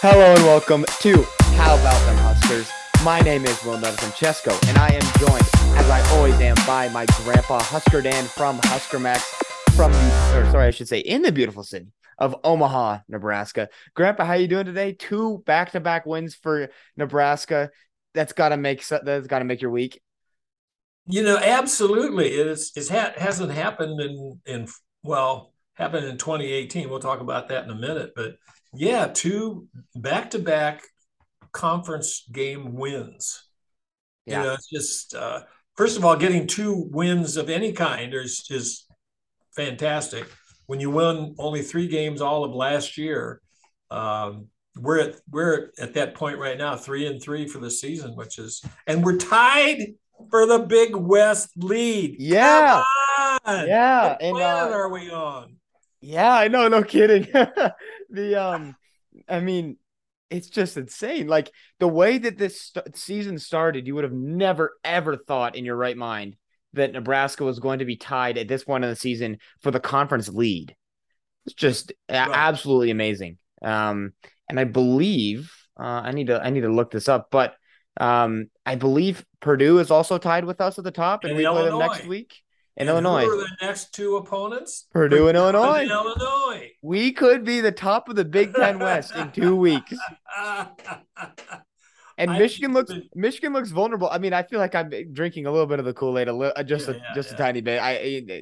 Hello and welcome to How About Them Huskers. My name is Will Francesco, and I am joined, as I always am, by my grandpa Husker Dan from Husker Max, from the, or sorry, I should say, in the beautiful city of Omaha, Nebraska. Grandpa, how you doing today? Two back-to-back wins for Nebraska. That's got to make that's got to make your week. You know, absolutely. It's it hasn't happened in in well happened in 2018. We'll talk about that in a minute, but yeah, two back to back conference game wins. Yeah. You know, it's just uh, first of all, getting two wins of any kind is is fantastic. When you win only three games all of last year, um, we're at we're at that point right now, three and three for the season, which is and we're tied for the Big West lead. Yeah, yeah. What and planet uh, are we on? Yeah, I know, no kidding. the um, I mean, it's just insane. Like the way that this st- season started, you would have never ever thought in your right mind that Nebraska was going to be tied at this point in the season for the conference lead. It's just absolutely amazing. Um, and I believe uh, I need to I need to look this up, but um, I believe Purdue is also tied with us at the top, and, and we Illinois. play them next week in and Illinois. Who are the next two opponents? Purdue, Purdue and Illinois. And Illinois. We could be the top of the Big Ten West in two weeks. And Michigan looks Michigan looks vulnerable. I mean, I feel like I'm drinking a little bit of the Kool Aid, a little, just yeah, a yeah, just yeah. a tiny bit. I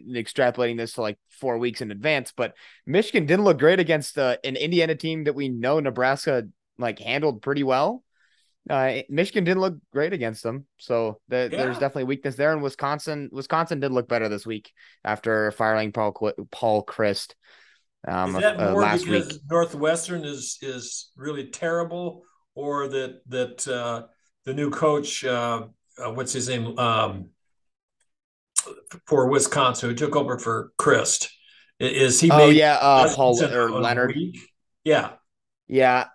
extrapolating this to like four weeks in advance, but Michigan didn't look great against uh, an Indiana team that we know Nebraska like handled pretty well. Uh, Michigan didn't look great against them, so the, yeah. there's definitely weakness there. And Wisconsin, Wisconsin did look better this week after firing Paul Paul Chryst. Um, is that uh, more last because week. Northwestern is is really terrible, or that that uh, the new coach, uh, uh what's his name, um, for Wisconsin, who took over for Chryst, is he? Oh yeah, uh, Paul or Leonhard. Week? Yeah, yeah.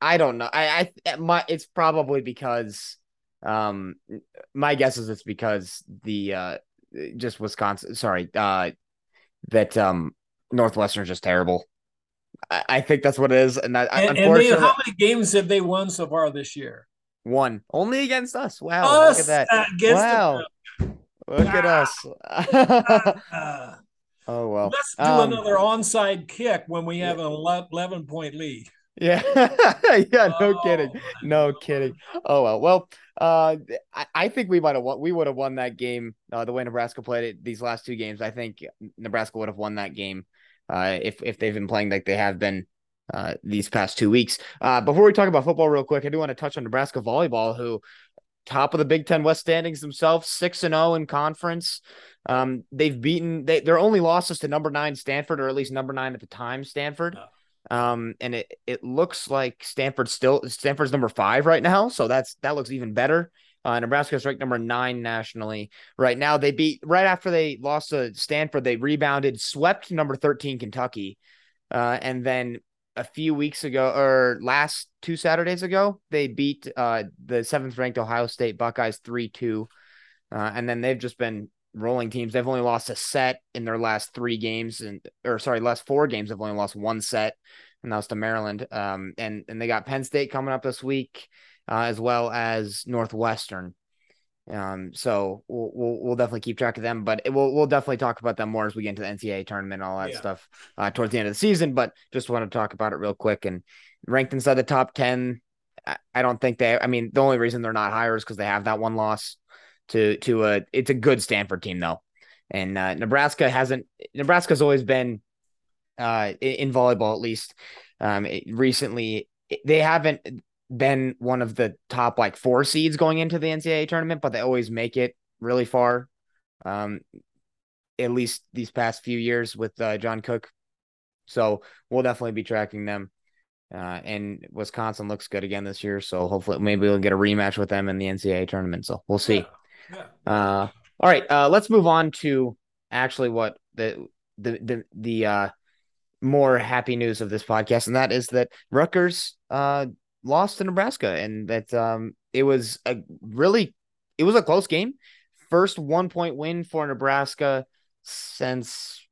I don't know. I, I my it's probably because um my guess is it's because the uh just Wisconsin sorry, uh that um Northwestern is just terrible. I, I think that's what it is. And that and, unfortunately and they, how many games have they won so far this year? One. Only against us. Wow. Us, look at that. wow. Look ah. at us. oh well. Let's do um, another onside kick when we have an 11 point lead. Yeah, yeah, no oh, kidding, no kidding. Oh well, well, uh, I, I think we might have won. We would have won that game uh, the way Nebraska played it these last two games. I think Nebraska would have won that game uh, if if they've been playing like they have been uh, these past two weeks. Uh, before we talk about football real quick, I do want to touch on Nebraska volleyball, who top of the Big Ten West standings themselves, six and zero oh in conference. Um, they've beaten they their only losses to number nine Stanford, or at least number nine at the time Stanford. Um, and it it looks like Stanford still Stanford's number five right now, so that's that looks even better. Uh, Nebraska's ranked number nine nationally right now. They beat right after they lost to Stanford. They rebounded, swept number thirteen Kentucky, uh, and then a few weeks ago or last two Saturdays ago, they beat uh, the seventh ranked Ohio State Buckeyes three two, uh, and then they've just been rolling teams. They've only lost a set in their last three games, and or sorry, last four games. They've only lost one set, and that was to Maryland. Um, and and they got Penn State coming up this week, uh, as well as Northwestern. Um, so we'll, we'll, we'll definitely keep track of them, but it, we'll we'll definitely talk about them more as we get into the NCAA tournament and all that yeah. stuff uh, towards the end of the season. But just want to talk about it real quick and ranked inside the top ten. I, I don't think they. I mean, the only reason they're not higher is because they have that one loss to to a it's a good Stanford team though, and uh, Nebraska hasn't. Nebraska's always been uh, in volleyball at least. Um, it, recently they haven't been one of the top like four seeds going into the NCAA tournament, but they always make it really far. Um, at least these past few years with uh, John Cook. So we'll definitely be tracking them. Uh, and Wisconsin looks good again this year, so hopefully maybe we'll get a rematch with them in the NCAA tournament. So we'll see. Yeah. Uh, all right, uh, let's move on to actually what the the the the uh, more happy news of this podcast, and that is that Rutgers uh, lost to Nebraska, and that um, it was a really it was a close game. First one point win for Nebraska since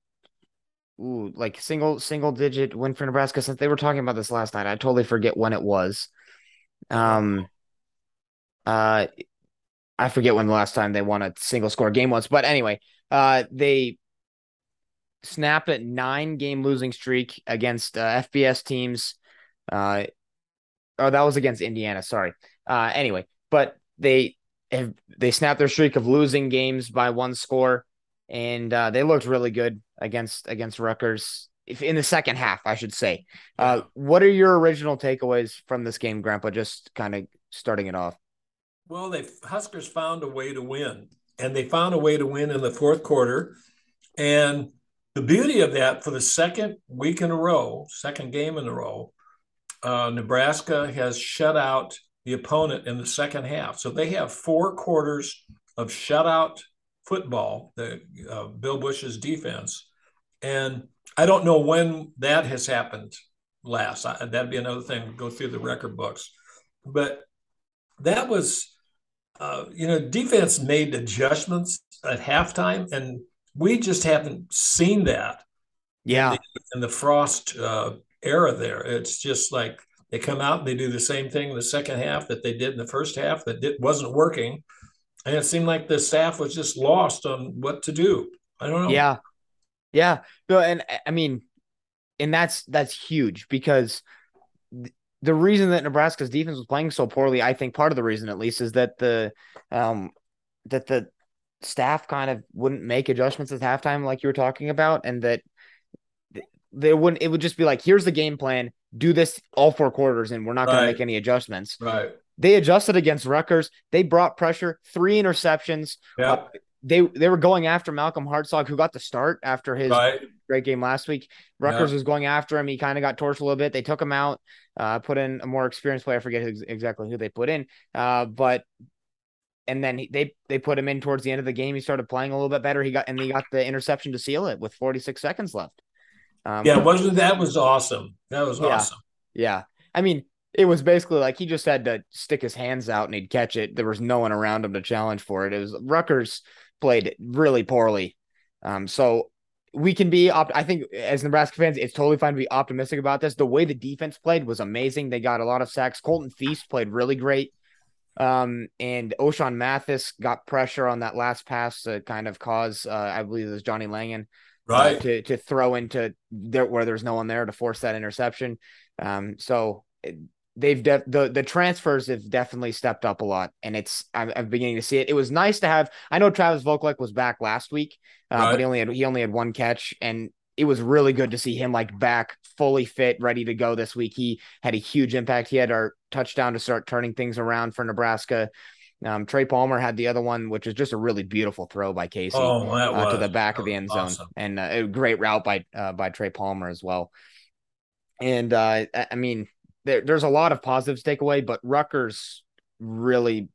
ooh, like single single digit win for Nebraska since they were talking about this last night. I totally forget when it was. Um uh I forget when the last time they won a single score game was, but anyway, uh they snapped a nine game losing streak against uh, FBS teams. Uh oh that was against Indiana, sorry. Uh anyway, but they have they snapped their streak of losing games by one score and uh, they looked really good against against Rutgers if in the second half, I should say. Uh, what are your original takeaways from this game, Grandpa? Just kind of starting it off. Well, they Huskers found a way to win, and they found a way to win in the fourth quarter. And the beauty of that, for the second week in a row, second game in a row, uh, Nebraska has shut out the opponent in the second half. So they have four quarters of shutout football, the uh, Bill Busch's defense, and I don't know when that has happened last. I, that'd be another thing. To go through the record books, but that was, uh, you know, defense made adjustments at halftime, and we just haven't seen that. Yeah, in the, in the Frost uh, era, there, it's just like they come out and they do the same thing in the second half that they did in the first half that did, wasn't working and it seemed like the staff was just lost on what to do. I don't know. Yeah, yeah. No, and I mean, and that's that's huge because the reason that Nebraska's defense was playing so poorly, I think part of the reason at least is that the um that the staff kind of wouldn't make adjustments at halftime like you were talking about and that they wouldn't it would just be like here's the game plan do this all four quarters and we're not going to make any adjustments right they adjusted against Rutgers. They brought pressure, three interceptions. Yeah. They they were going after Malcolm Hartzog, who got the start after his right. great game last week. Rutgers yeah. was going after him. He kind of got torched a little bit. They took him out, uh, put in a more experienced player. I forget who, exactly who they put in. Uh, but and then he, they they put him in towards the end of the game. He started playing a little bit better. He got and he got the interception to seal it with 46 seconds left. Um, yeah, wasn't that was awesome. That was yeah, awesome. Yeah. I mean, it was basically like he just had to stick his hands out and he'd catch it. There was no one around him to challenge for it. It was Rutgers played really poorly. Um, so we can be op- I think as Nebraska fans, it's totally fine to be optimistic about this. The way the defense played was amazing. They got a lot of sacks. Colton Feast played really great. Um, and Ochaun Mathis got pressure on that last pass to kind of cause, uh, I believe it was Johnny Langan, uh, right, uh, to to throw into there where there's no one there to force that interception. Um, so they've de- the the transfers have definitely stepped up a lot, and it's I'm, I'm, beginning to see it. It was nice to have. I know Travis Vokolek was back last week, uh, right. but he only had he only had one catch, and it was really good to see him like back fully fit, ready to go this week. He had a huge impact. He had our touchdown to start turning things around for Nebraska. Um, Trey Palmer had the other one, which was just a really beautiful throw by Casey oh, uh, to the back of the end zone, awesome. and uh, a great route by uh, by Trey Palmer as well. And uh, I mean, there, there's a lot of positives to take away, but Rutgers really,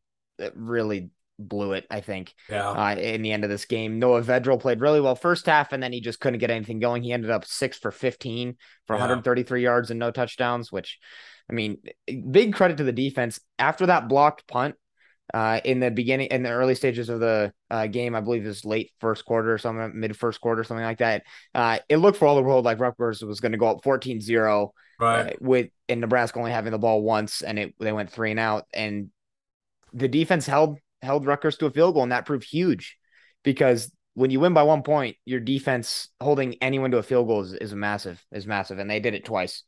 really blew it. I think. Yeah. Uh, in the end of this game, Noah Vedral played really well first half, and then he just couldn't get anything going. He ended up six for 15 for yeah. 133 yards and no touchdowns. Which, I mean, big credit to the defense after that blocked punt. Uh, in the beginning, in the early stages of the uh, game, I believe it was late first quarter or something, mid first quarter, something like that. Uh, it looked for all the world like Rutgers was going to go up 14 0 right. Uh, with in Nebraska only having the ball once, and it they went three and out, and the defense held held Rutgers to a field goal, and that proved huge because when you win by one point, your defense holding anyone to a field goal is, is massive, is massive, and they did it twice,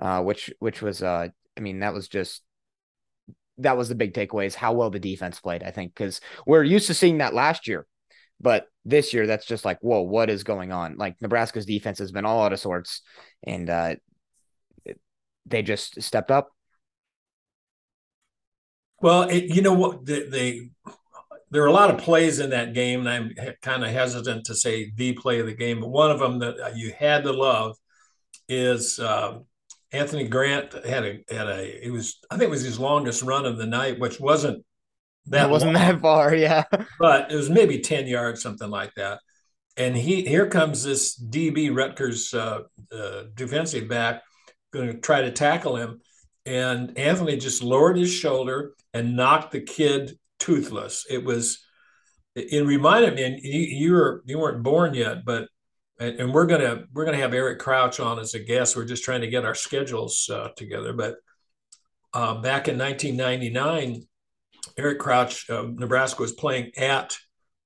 uh, which which was uh, I mean that was just that was the big takeaway is how well the defense played. I think because we're used to seeing that last year, but this year that's just like whoa, what is going on? Like Nebraska's defense has been all out of sorts, and uh, they just stepped up? Well, it, you know what they, they, there are a lot of plays in that game, and I'm kind of hesitant to say the play of the game, but one of them that you had to love is uh, Anthony Grant had a had a it was I think it was his longest run of the night, which wasn't that it wasn't long, that far, yeah, but it was maybe ten yards, something like that. And he here comes this DB Rutgers uh, uh, defensive back going to try to tackle him. And Anthony just lowered his shoulder and knocked the kid toothless. It was, it reminded me, and you, you were you weren't born yet, but and, and, we're gonna we're gonna have Eric Crouch on as a guest. We're just trying to get our schedules uh, together. But uh, back in 1999, Eric Crouch, uh, Nebraska was playing at,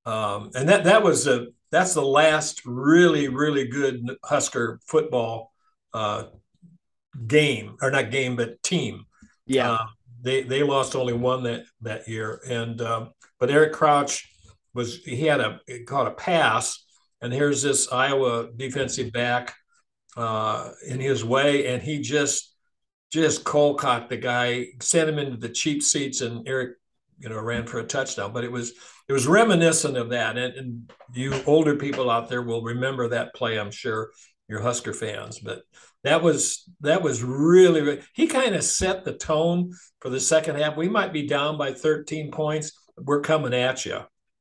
um, and that that was a that's the last really really good Husker football uh, game or not game but team. Yeah, uh, they they lost only one that that year, and um, but Eric Crouch was he had a caught a pass, and here's this Iowa defensive back uh, in his way, and he just just cold cocked the guy, sent him into the cheap seats, and Eric you know ran for a touchdown. But it was it was reminiscent of that, and, and you older people out there will remember that play, I'm sure. Your Husker fans, but that was that was really he kind of set the tone for the second half. We might be down by 13 points. We're coming at you.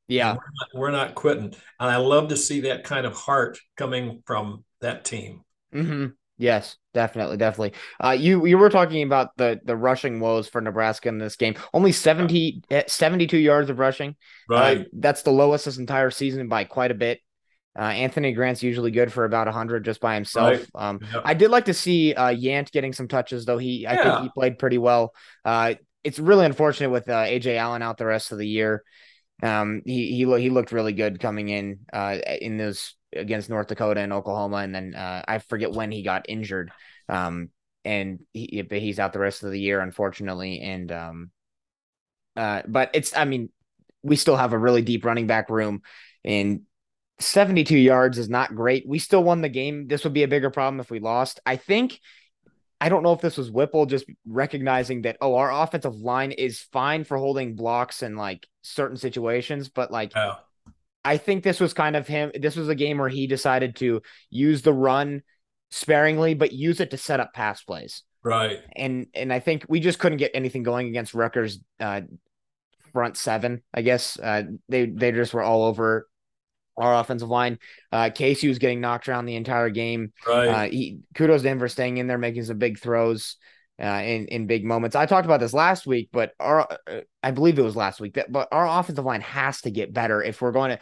Yeah, we're not, we're not, quitting, and I love to see that kind of heart coming from that team. Mm-hmm. Yes, definitely, definitely. Uh, you you were talking about the the rushing woes for Nebraska in this game. Only 70, yeah. 72 yards of rushing. Uh, right. Uh, that's the lowest this entire season by quite a bit. Uh, Anthony Grant's usually good for about 100 just by himself. Right. Um. I did like to see uh, Yant getting some touches, though. He, I yeah. think he played pretty well. Uh, it's really unfortunate with uh, Ajay Allen out the rest of the year. Um, he he he looked really good coming in uh, in those against North Dakota and Oklahoma, and then uh, I forget when he got injured. Um, and he but he's out the rest of the year, unfortunately. And um, uh, but it's I mean, we still have a really deep running back room, and 72 yards is not great. We still won the game. This would be a bigger problem if we lost. I think I don't know if this was Whipple just recognizing that oh our offensive line is fine for holding blocks in like certain situations, but like oh. I think this was kind of him. This was a game where he decided to use the run sparingly, but use it to set up pass plays. Right. And and I think we just couldn't get anything going against Rutgers uh, front seven. I guess uh, they they just were all over our offensive line. Uh, Casey was getting knocked around the entire game. Right. Uh, he, kudos to him for staying in there, making some big throws uh, in in big moments. I talked about this last week, but our uh, I believe it was last week that but our offensive line has to get better if we're going to.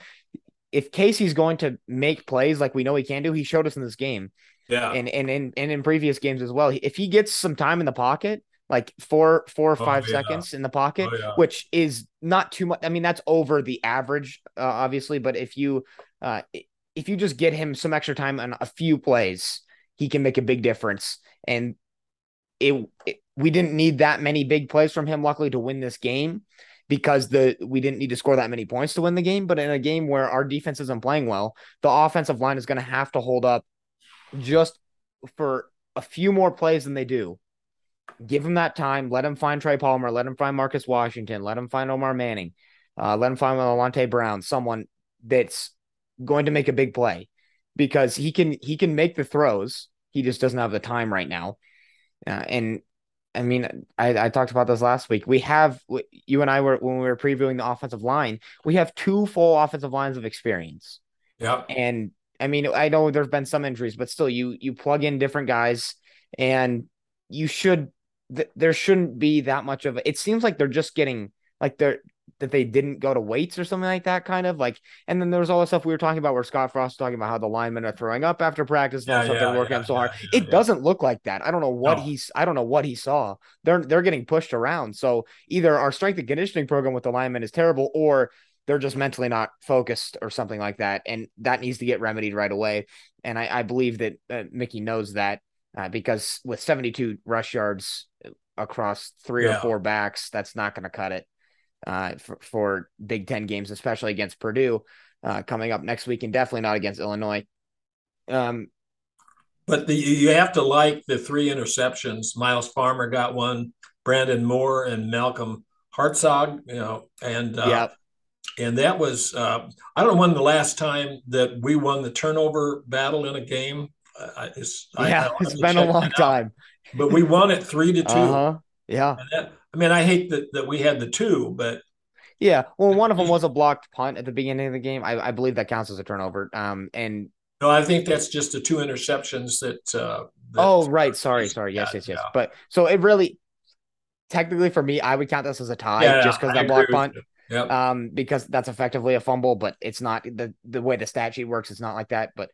If Casey's going to make plays like we know he can do, he showed us in this game. Yeah. And and and, and in previous games as well. If he gets some time in the pocket, like four four or oh, five oh, yeah. seconds in the pocket, oh, yeah. which is not too much. I mean, that's over the average, uh, obviously. But if you uh, if you just get him some extra time on a few plays, he can make a big difference. And it, it we didn't need that many big plays from him, luckily, to win this game because the we didn't need to score that many points to win the game. But in a game where our defense isn't playing well, the offensive line is going to have to hold up just for a few more plays than they do give him that time. Let him find Trey Palmer. Let him find Marcus Washington. Let him find Omar Manning. Uh, let him find Alante Brown, someone that's going to make a big play because he can he can make the throws. He just doesn't have the time right now. Uh, and I mean, I, I talked about this last week. We have you and I were when we were previewing the offensive line. We have two full offensive lines of experience. Yeah. And I mean, I know there's been some injuries, but still, you you plug in different guys, and you should th- there shouldn't be that much of it. It seems like they're just getting like they're that they didn't go to weights or something like that, kind of like. And then there's all the stuff we were talking about where Scott Frost was talking about how the linemen are throwing up after practice, yeah, yeah, they're working yeah, so hard. it doesn't look like that. I don't know what no. he's. I don't know what he saw. They're they're getting pushed around. So either our strength and conditioning program with the linemen is terrible, or they're just mentally not focused or something like that, and that needs to get remedied right away. And I, I believe that uh, Mickey knows that uh, because with 72 rush yards across three yeah. or four backs, that's not going to cut it uh, for, for, Big Ten games, especially against Purdue uh, coming up next week, and definitely not against Illinois. Um, but the, you have to like the three interceptions. Myles Farmer got one, Brandon Moore and Malcolm Hartzog, you know, and uh, yeah. And that was uh, I don't know when the last time that we won the turnover battle in a game it's, yeah, I, it's been a long time. But we won it three to 2 uh-huh. Yeah. That, I mean, I hate that, that we had the two, but yeah. Well, one of them was a blocked punt at the beginning of the game. I, I believe that counts as a turnover. Um, and no, I think that's just the two interceptions that. Uh, that oh, right. Sorry, sorry. Yes, yes, yes. Yeah. But so it really, technically for me, I would count this as a tie yeah, just because that block punt. Yep. Um, because that's effectively a fumble, but it's not the the way the stat sheet works. It's not like that. But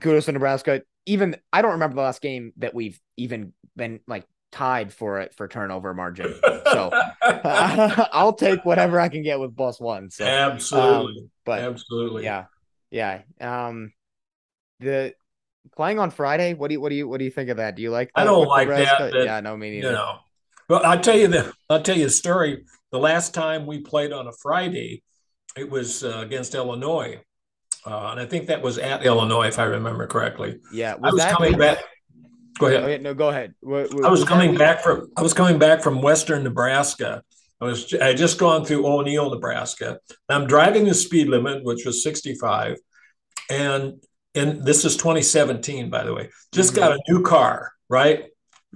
kudos to Nebraska. Even I don't remember the last game that we've even been like tied for it for turnover margin. So I'll take whatever I can get with plus one. So absolutely, um, but absolutely, yeah, yeah. Um, the playing on Friday. What do you what do you what do you think of that? Do you like? I don't like that, that. Yeah, no, me neither. You know, but I'll tell you the I'll tell you a story. The last time we played on a Friday, it was uh, against Illinois, uh, and I think that was at Illinois, if I remember correctly. Yeah, was I was coming back. Go ahead. Oh, no, go ahead. What, what, I was, was coming back from I was coming back from Western Nebraska. I was I had just gone through O'Neill, Nebraska. I'm driving the speed limit, which was 65, and and this is 2017, by the way. Just mm-hmm. got a new car, right?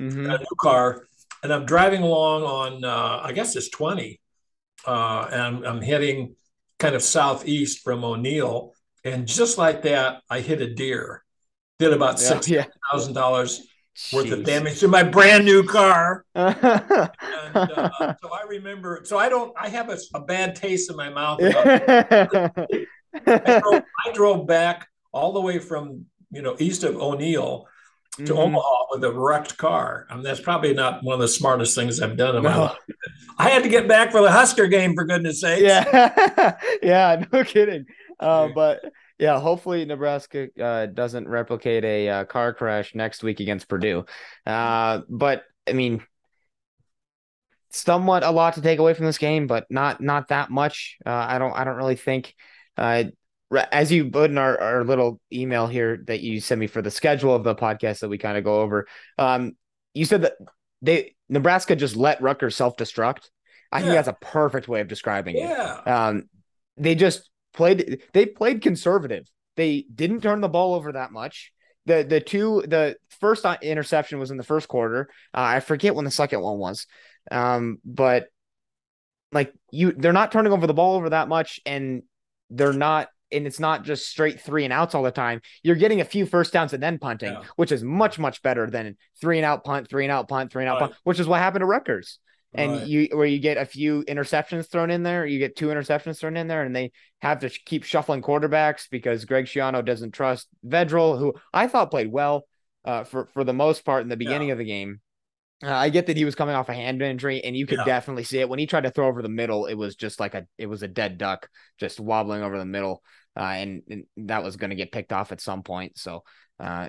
Mm-hmm. a new car, and I'm driving along on uh, I guess it's 20, uh, and I'm, I'm heading kind of southeast from O'Neill, and just like that, I hit a deer. Did about yeah, six thousand yeah. dollars worth of damage to my brand new car. and, uh, so I remember. So I don't. I have a, a bad taste in my mouth. I, drove, I drove back all the way from you know east of O'Neill to mm-hmm. Omaha with a wrecked car. I mean, that's probably not one of the smartest things I've done in no. my life. I had to get back for the Husker game, for goodness sake. Yeah, yeah, no kidding. Uh, but yeah, hopefully Nebraska uh, doesn't replicate a uh, car crash next week against Purdue. Uh, but I mean, somewhat a lot to take away from this game, but not not that much. Uh, I don't I don't really think. Uh, as you put in our, our little email here that you sent me for the schedule of the podcast that we kind of go over, um, you said that they Nebraska just let Rutgers self destruct. I yeah. think that's a perfect way of describing yeah. it. Um, they just played. They played conservative. They didn't turn the ball over that much. The the two the first interception was in the first quarter. Uh, I forget when the second one was, um, but like you, they're not turning over the ball over that much, and they're not and it's not just straight three and outs all the time. You're getting a few first downs and then punting, yeah. which is much much better than three and out punt, three and out punt, three and out right. punt, which is what happened to Rutgers. And right. you where you get a few interceptions thrown in there, you get two interceptions thrown in there, and they have to keep shuffling quarterbacks because Greg Schiano doesn't trust Vedral, who I thought played well uh, for for the most part in the beginning yeah. of the game. Uh, I get that he was coming off a hand injury, and you could yeah. definitely see it when he tried to throw over the middle. It was just like a it was a dead duck, just wobbling over the middle uh, and, and, that was going to get picked off at some point. So uh,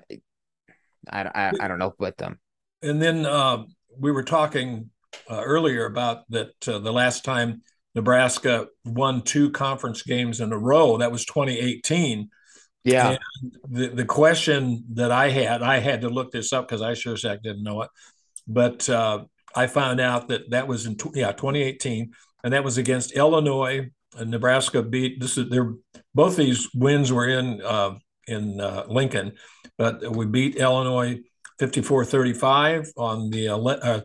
I, I, I don't know, but um, and then uh, we were talking uh, earlier about that uh, the last time Nebraska won two conference games in a row, that was 2018. Yeah. And the the question that I had, I had to look this up because I sure as heck didn't know it, but uh, I found out that that was in yeah 2018, and that was against Illinois. And Nebraska beat this is they're both these wins were in uh, in uh, Lincoln, but we beat Illinois 54-35 on the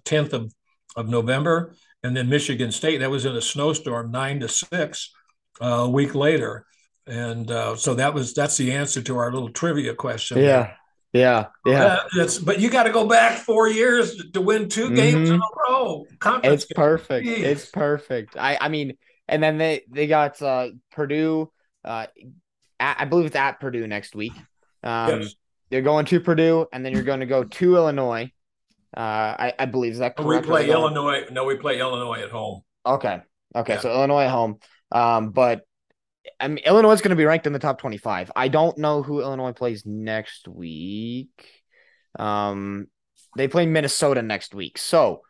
10th uh, of, of November, and then Michigan State that was in a snowstorm, nine to six, uh, a week later, and uh, so that was that's the answer to our little trivia question. Yeah. Yeah, yeah. Uh, but you got to go back four years to win 2 mm-hmm. games in a row. Conference it's perfect. Jeez. It's perfect. I, I mean, and then they they got uh, Purdue uh, at, I believe it's at Purdue next week. Um, yes. They're going to Purdue, and then you're going to go to Illinois. Uh, I, I believe is that correct? We play Illinois. No, we play Illinois at home. Okay. Okay. Yeah. So Illinois at home. Um, but I mean, Illinois is going to be ranked in the top 25. I don't know who Illinois plays next week. Um, they play Minnesota next week. So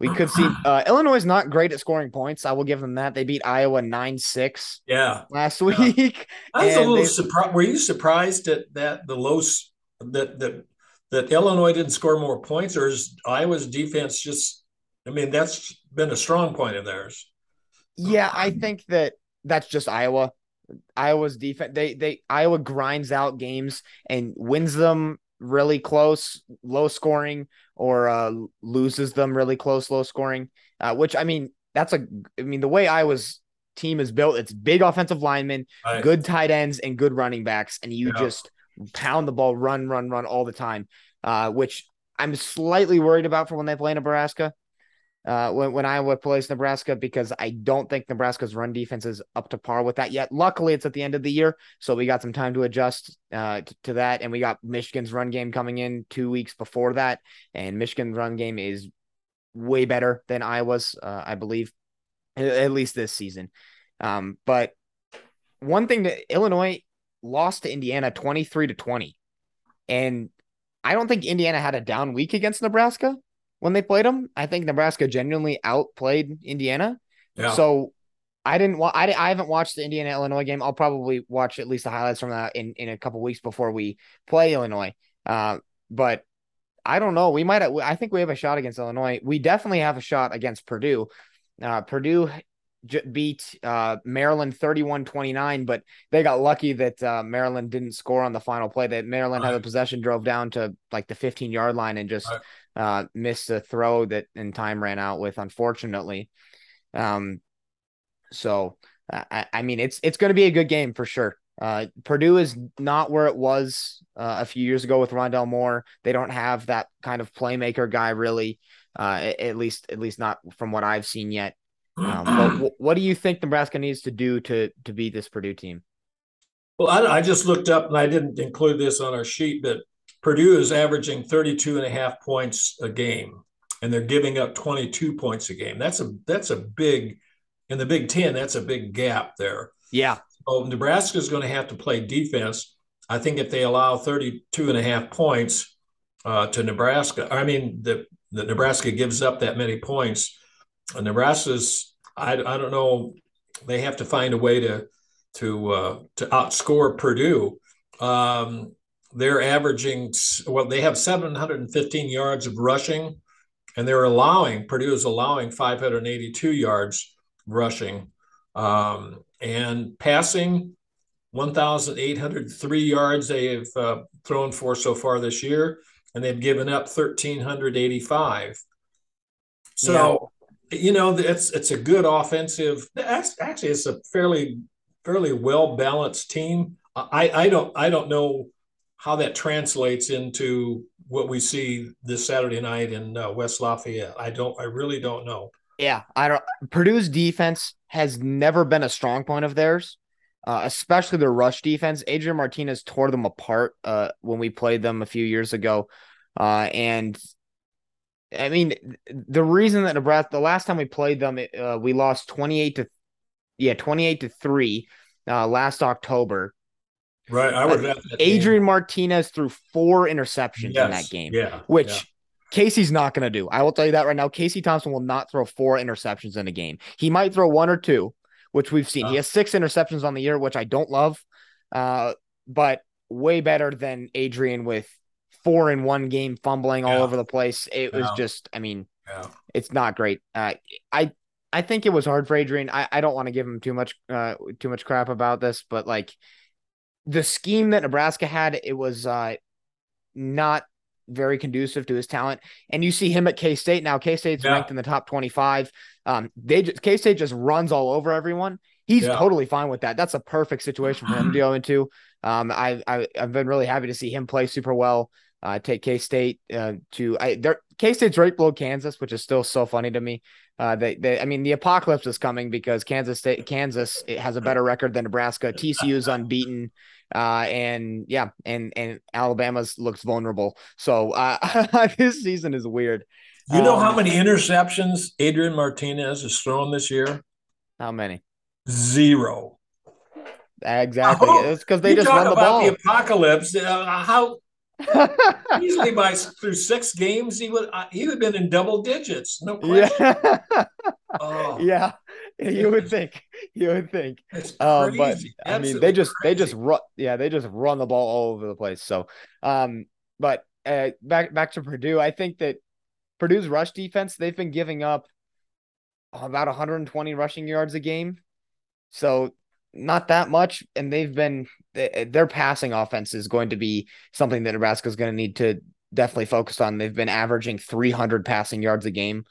we could see uh, Illinois is not great at scoring points. I will give them that. They beat Iowa nine six. Yeah, last week. Yeah. I was a little surprised. Were you surprised at that the low that that that Illinois didn't score more points, or is Iowa's defense just? I mean, that's been a strong point of theirs. Yeah, I think that that's just Iowa. Iowa's defense. They they Iowa grinds out games and wins them really close, low scoring, or uh, loses them really close, low scoring. Uh, which I mean, that's a. I mean, the way Iowa's team is built, it's big offensive linemen, right. good tight ends, and good running backs, and you yeah. just pound the ball, run, run, run all the time. Uh, which I'm slightly worried about for when they play Nebraska. uh, when, when Iowa plays Nebraska because I don't think Nebraska's run defense is up to par with that yet. Luckily, it's at the end of the year, so we got some time to adjust uh, to, to that. And we got Michigan's run game coming in two weeks before that, and Michigan's run game is way better than Iowa's, uh, I believe, at least this season. Um, but one thing that Illinois lost to Indiana 23 to 20. And I don't think Indiana had a down week against Nebraska when they played them. I think Nebraska genuinely outplayed Indiana. Yeah. So I didn't wa- I, I haven't watched the Indiana Illinois game. I'll probably watch at least the highlights from that in, in a couple weeks before we play Illinois. Uh, but I don't know. We might. I think we have a shot against Illinois. We definitely have a shot against Purdue. Uh, Purdue beat uh, Maryland 31-29, but they got lucky that uh, Maryland didn't score on the final play. That Maryland right. had a possession, drove down to like the 15 yard line, and just right. uh, missed a throw that and time ran out with, unfortunately. Um, so I, I mean, it's it's going to be a good game for sure. Uh, Purdue is not where it was uh, a few years ago with Rondale Moore. They don't have that kind of playmaker guy, really. Uh, at least, at least not from what I've seen yet. Um, but w- what do you think Nebraska needs to do to to beat this Purdue team? Well, I, I, just looked up and I didn't include this on our sheet, but Purdue is averaging 32 and a half points a game, and they're giving up 22 points a game. That's a that's a big in the Big Ten. That's a big gap there. Yeah. So Nebraska is going to have to play defense. I think if they allow 32 and a half points uh, to Nebraska, I mean, the, the Nebraska gives up that many points. Nebraska's I, I don't know. They have to find a way to to uh, to outscore Purdue. Um, they're averaging well. They have 715 yards of rushing, and they're allowing Purdue is allowing 582 yards rushing, um, and passing 1,803 yards they have uh, thrown for so far this year, and they've given up 1,385. So you know, it's it's a good offensive. Actually, it's a fairly fairly well balanced team. I I don't I don't know how that translates into what we see this Saturday night in uh, West Lafayette. I don't. I really don't know. Yeah, I don't. Purdue's defense has never been a strong point of theirs, uh, especially their rush defense. Adrian Martinez tore them apart uh, when we played them a few years ago, uh, and I mean, the reason that Nebraska, the last time we played them, uh, we lost 28 to, yeah, 28 to three uh, last October. Right. I was uh, Adrian game. Martinez threw four interceptions yes. in that game. Yeah. Which yeah. Casey's not going to do. I will tell you that right now. Casey Thompson will not throw four interceptions in a game. He might throw one or two, which we've seen. Uh, he has six interceptions on the year, which I don't love, uh, but way better than Adrian with four in one game, fumbling yeah. all over the place. It yeah. was just, I mean, yeah. it's not great. Uh, I I think it was hard for Adrian. I, I don't want to give him too much uh too much crap about this, but like the scheme that Nebraska had, it was uh not very conducive to his talent. And you see him at K State now. K State's yeah. ranked in the top twenty five. Um, they just K State just runs all over everyone. He's yeah. totally fine with that. That's a perfect situation for him to go into. Um, I, I I've been really happy to see him play super well uh, take K State uh, to K State's right below Kansas, which is still so funny to me. Uh, they, they, I mean, the apocalypse is coming because Kansas State, Kansas it has a better record than Nebraska. TCU is unbeaten, uh, and yeah, and and Alabama's looks vulnerable. So uh, this season is weird. You know um, how many interceptions Adrian Martinez has thrown this year? How many? Zero. Exactly. Oh, it's because they just run the ball. The apocalypse. Uh, how Easily by through six games, he would uh, he would have been in double digits. No question. Yeah. oh. yeah. You would think. You would think. Uh, but Absolutely I mean, they just crazy. they just run. Yeah, they just run the ball all over the place. So, um, but uh, back back to Purdue, I think that Purdue's rush defense they've been giving up about 120 rushing yards a game. So not that much, and they've been their passing offense is going to be something that Nebraska is going to need to definitely focus on. They've been averaging 300 passing yards a game,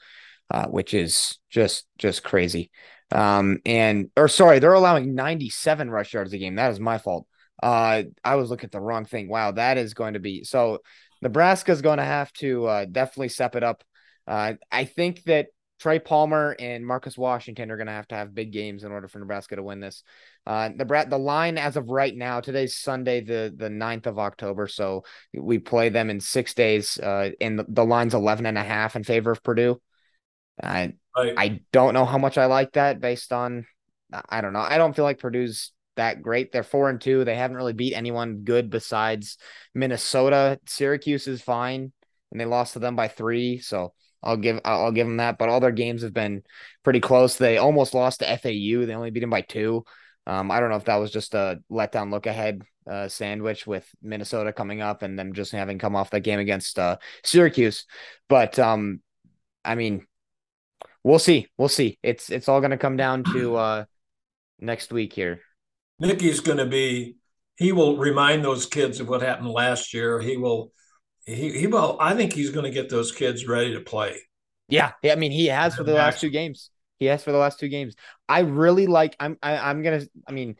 uh, which is just just crazy. Um, and or sorry, they're allowing 97 rush yards a game. That is my fault. Uh, I was looking at the wrong thing. Wow, that is going to be so. Nebraska is going to have to uh, definitely step it up. Uh, I think that Trey Palmer and Marcus Washington are going to have to have big games in order for Nebraska to win this. Uh, the the line as of right now, today's Sunday, the the 9th of October. So we play them in six days. Uh, and the, the line's 11 and a half in favor of Purdue. I right. I don't know how much I like that based on I don't know. I don't feel like Purdue's that great. They're four and two. They haven't really beat anyone good besides Minnesota. Syracuse is fine, and they lost to them by three. So I'll give I'll give them that. But all their games have been pretty close. They almost lost to FAU. They only beat them by two. Um, I don't know if that was just a letdown look ahead uh, sandwich with Minnesota coming up and them just having come off that game against uh, Syracuse. But um, I mean, we'll see. We'll see. It's it's all going to come down to uh, next week here. Mickey's going to be. He will remind those kids of what happened last year. He will he, he will. I think he's going to get those kids ready to play. Yeah, I mean, he has for the last two games. He has for the last two games. I really like. I'm. I, am i am gonna. I mean,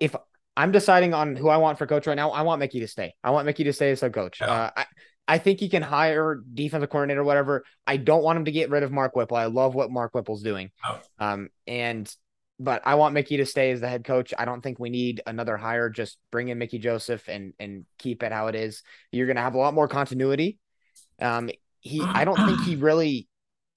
if I'm deciding on who I want for coach right now, I want Mickey to stay. I want Mickey to stay as head coach. Yeah. Uh, I, I think he can hire defensive coordinator, whatever. I don't want him to get rid of Mark Whipple. I love what Mark Whipple's doing. Oh. Um, and but I want Mickey to stay as the head coach. I don't think we need another hire. Just bring in Mickey Joseph and and keep it how it is. You're gonna have a lot more continuity. Um, he I don't think he really.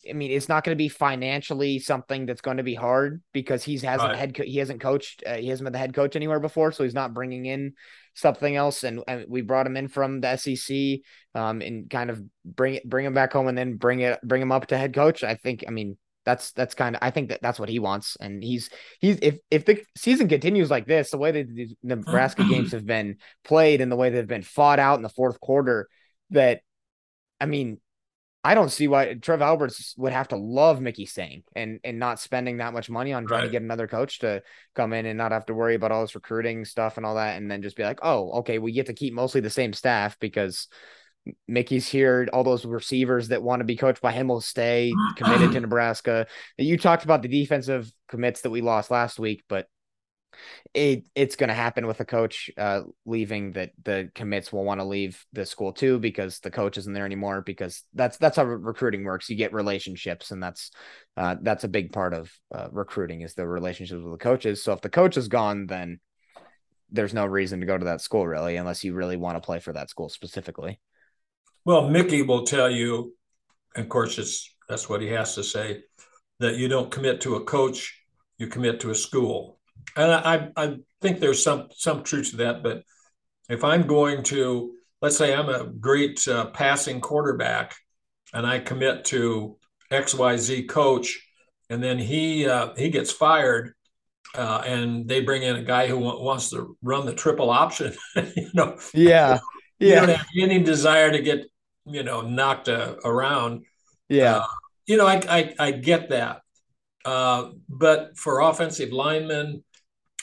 I mean, it's not going to be financially something that's going to be hard because he's hasn't right. head co- he hasn't coached uh, he hasn't been the head coach anywhere before, so he's not bringing in something else. And, and we brought him in from the SEC, um, and kind of bring it bring him back home and then bring it bring him up to head coach. I think. I mean, that's that's kind of I think that that's what he wants, and he's he's if if the season continues like this, the way that the Nebraska games have been played and the way they've been fought out in the fourth quarter, that I mean, I don't see why Trev Alberts would have to love Mickey staying and and not spending that much money on trying right. to get another coach to come in and not have to worry about all this recruiting stuff and all that, and then just be like, oh, okay, we get to keep mostly the same staff because Mickey's here. All those receivers that want to be coached by him will stay committed to Nebraska. You talked about the defensive commits that we lost last week, but it it's going to happen with a coach uh, leaving. That the commits will want to leave the school too because the coach isn't there anymore. Because that's that's how recruiting works. You get relationships, and that's uh, that's a big part of uh, recruiting is the relationships with the coaches. So if the coach is gone, then there's no reason to go to that school really, unless you really want to play for that school specifically. Well, Mickey will tell you, of course, it's that's what he has to say, that you don't commit to a coach, you commit to a school. And I, I think there's some some truth to that. But if I'm going to, let's say I'm a great uh, passing quarterback, and I commit to X Y Z coach, and then he uh, he gets fired, uh, and they bring in a guy who wants to run the triple option. you know, yeah, yeah. You don't have any desire to get you know knocked uh, around. Yeah, uh, you know I, I, I get that, uh, but for offensive linemen,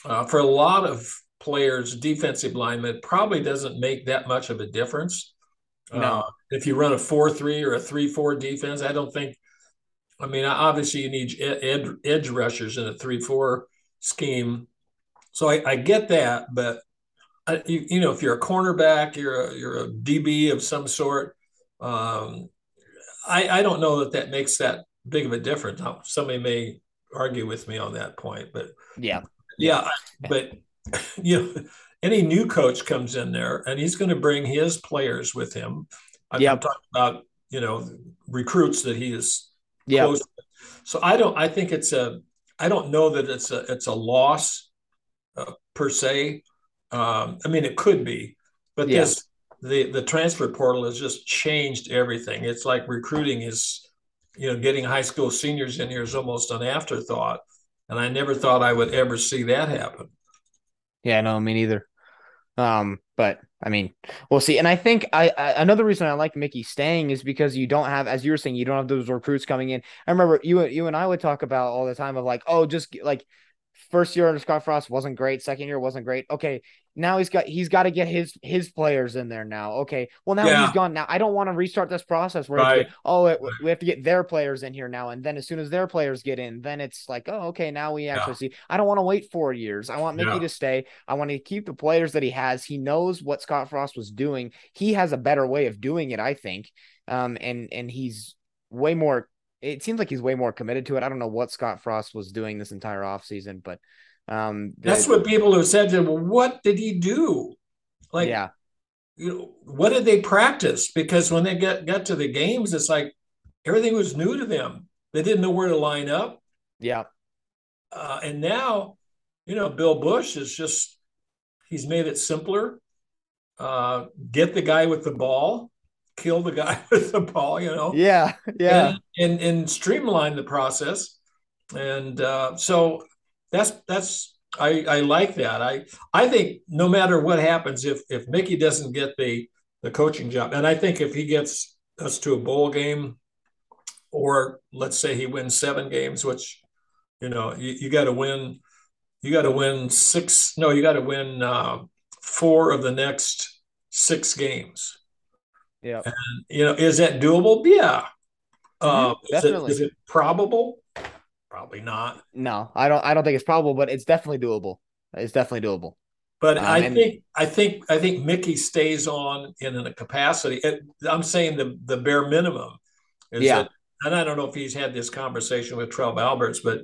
uh, for a lot of players, defensive linemen probably doesn't make that much of a difference. No, uh, if you run a four-three or a three-four defense, I don't think. I mean, obviously you need ed, edge rushers in a three-four scheme, so I, I get that, but you, you, know, if you're a cornerback, you're a, you're a DB of some sort, um, I, I don't know that that makes that big of a difference. Now, somebody may argue with me on that point, but yeah, yeah, but you know, any new coach comes in there and he's going to bring his players with him. I'm yep. talking about you know recruits that he is yeah. close. So I don't. I think it's a. I don't know that it's a. It's a loss uh, per se. Um, I mean, it could be, but yeah. The the transfer portal has just changed everything. It's like recruiting is, you know, getting high school seniors in here is almost an afterthought, and I never thought I would ever see that happen. Yeah, no, me neither. Um, but I mean, we'll see. And I think I, I, another reason I like Mickey staying is because you don't have, as you were saying, you don't have those recruits coming in. I remember you you and I would talk about all the time of like, oh, just like first year under Scott Frost wasn't great. Second year wasn't great. Okay, now he's got he's got to get his his players in there now. Okay, well now yeah. he's gone. Now I don't want to restart this process where right. get, oh it, we have to get their players in here now, and then as soon as their players get in, then it's like oh okay now we actually yeah. see. I don't want to wait four years. I want Mickey yeah. to stay. I want to keep the players that he has. He knows what Scott Frost was doing. He has a better way of doing it, I think. Um, and and he's way more it seems like he's way more committed to it. I don't know what Scott Frost was doing this entire offseason, but um, the, that's what people have said to him. Well, what did he do? Like, yeah, you know, what did they practice? Because when they get got to the games, it's like everything was new to them. They didn't know where to line up. Yeah, uh, and now, you know, Bill Busch is just he's made it simpler. Uh, get the guy with the ball, kill the guy with the ball. You know. Yeah, yeah, and and, and streamline the process. And uh, so that's that's I, I like that. I I think no matter what happens, if if Mickey doesn't get the the coaching job, and I think if he gets us to a bowl game, or let's say he wins seven games, which you know you, you got to win, you got to win six. No, you got to win uh, four of the next six games. Yeah, and you know, is that doable? Yeah. Uh, mm-hmm, is, it, is it probable? Probably not. No, I don't. I don't think it's probable, but it's definitely doable. It's definitely doable. But um, I think I think I think Mickey stays on in a capacity. I'm saying the the bare minimum is yeah. that, and I don't know if he's had this conversation with Trev Alberts, but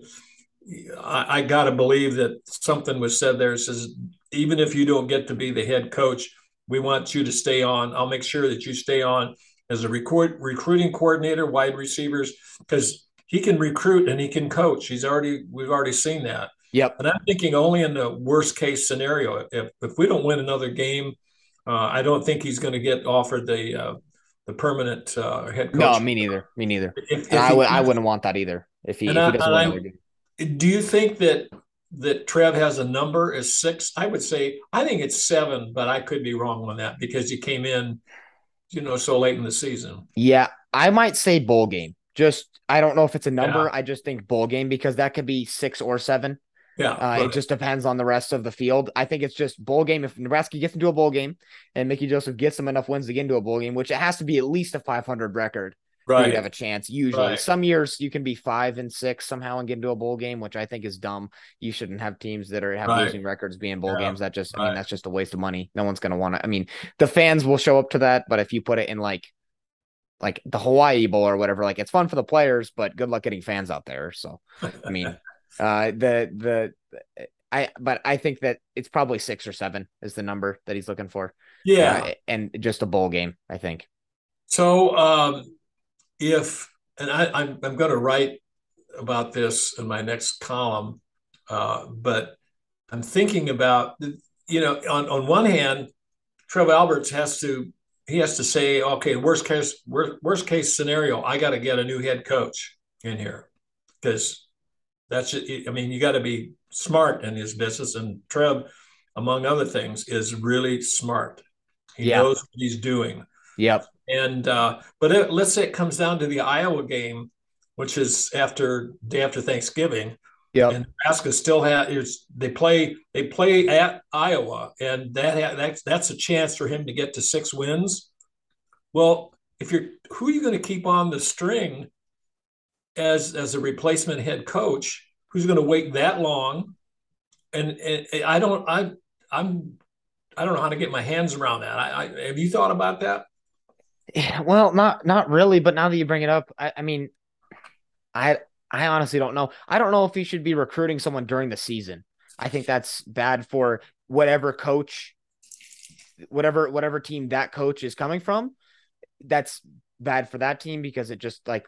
I, I got to believe that something was said there. Says even if you don't get to be the head coach, we want you to stay on. I'll make sure that you stay on as a record, recruiting coordinator, wide receivers, because he can recruit and he can coach. He's already we've already seen that. Yep. And I'm thinking only in the worst case scenario, if if we don't win another game, uh, I don't think he's going to get offered the uh, the permanent uh, head coach. No, me neither. Me neither. If, if I I wouldn't want that either. If he, if he doesn't I, win another game. Do you think that that Trev has a number is six? I would say I think it's seven, but I could be wrong on that because he came in, you know, so late in the season. Yeah, I might say bowl game. Just I don't know if it's a number. Yeah. I just think bowl game because that could be six or seven. Yeah, uh, it just depends on the rest of the field. I think it's just bowl game. If Nebraska gets into a bowl game and Mickey Joseph gets them enough wins to get into a bowl game, which it has to be at least a 500 record, right? You have a chance. Usually, right. some years you can be five and six somehow and get into a bowl game, which I think is dumb. You shouldn't have teams that are have right. losing records being bowl yeah. games. That just, I mean, that's just a waste of money. No one's going to want to. I mean, the fans will show up to that, but if you put it in like like the Hawaii Bowl or whatever. Like it's fun for the players, but good luck getting fans out there. So, I mean, uh, the the I but I think that it's probably six or seven is the number that he's looking for. Yeah, uh, and just a bowl game, I think. So, um, if and I, I'm I'm going to write about this in my next column, uh, but I'm thinking about you know on on one hand, Trev Alberts has to he has to say, okay, worst case worst, worst case scenario, I got to get a new head coach in here because that's I mean you got to be smart in his business, and Trev, among other things, is really smart. He yeah. knows what he's doing. Yep. And uh, but it, let's say it comes down to the Iowa game, which is after day after Thanksgiving. Yeah. And Nebraska still has they play they play at Iowa, and that that's that's a chance for him to get to six wins. Well, if you're who are you going to keep on the string as as a replacement head coach? Who's going to wait that long? And, and I don't I I'm I don't know how to get my hands around that. I, I have you thought about that? Well, not not really, but now that you bring it up, I, I mean, I I honestly don't know. I don't know if he should be recruiting someone during the season. I think that's bad for whatever coach, whatever whatever team that coach is coming from. That's bad for that team because it just like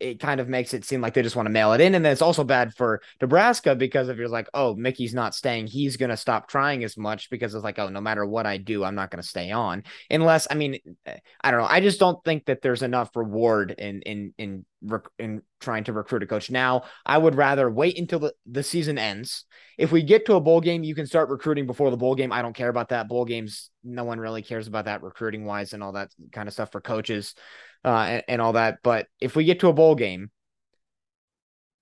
it kind of makes it seem like they just want to mail it in. And then it's also bad for Nebraska because if you're like, oh, Mickey's not staying, he's going to stop trying as much because it's like, oh, no matter what I do, I'm not going to stay on. Unless, I mean, eh, I don't know. I just don't think that there's enough reward in, in, in, in trying to recruit a coach. Now, I would rather wait until the, the season ends. If we get to a bowl game, you can start recruiting before the bowl game. I don't care about that. Bowl games, no one really cares about that recruiting wise and all that kind of stuff for coaches uh, and, and all that. But if we get to a bowl game,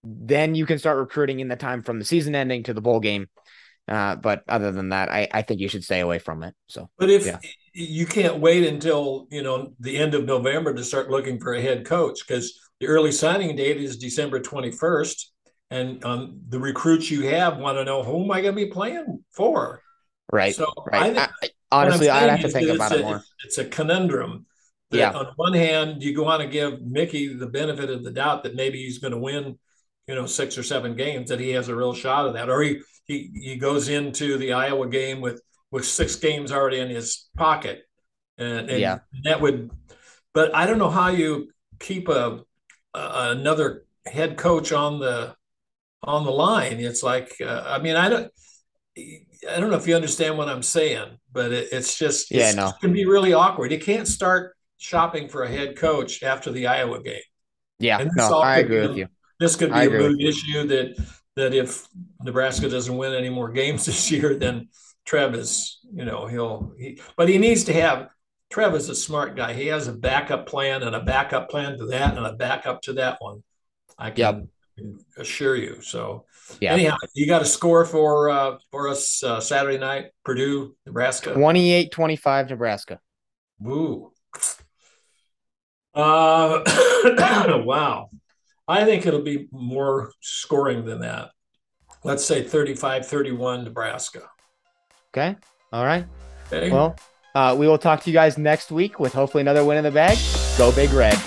then you can start recruiting in the time from the season ending to the bowl game. Uh, but other than that, I, I think you should stay away from it. So, but if yeah. you can't wait until you know the end of November to start looking for a head coach, because the early signing date is December twenty first, and um, the recruits you have want to know who am I going to be playing for? Right. So, right. I, I, honestly, I'd have to think about it more. It's a conundrum that Yeah. on one hand, you want to give Mickey the benefit of the doubt that maybe he's going to win, you know, six or seven games, that he has a real shot of that, or he he he goes into the Iowa game with with six games already in his pocket, and, and Yeah. that would. But I don't know how you keep a, a another head coach on the on the line. It's like uh, I mean I don't. I don't know if you understand what I'm saying, but it, it's just Yeah, it's, no. it can be really awkward. You can't start shopping for a head coach after the Iowa game. Yeah, no, I agree be with you. This could be I a mood issue that that if Nebraska doesn't win any more games this year, then Trev is, you know, he'll he but he needs to have Trev is a smart guy. He has a backup plan and a backup plan to that and a backup to that one. I can assure you. So Yeah. anyhow, you got a score for uh for us uh, Saturday night, Purdue, Nebraska. 28-25 Nebraska. Woo. Uh, wow. I think it'll be more scoring than that. Let's say 35 31 Nebraska. Okay. All right. Okay. Well, uh, we will talk to you guys next week with hopefully another win in the bag. Go Big Red.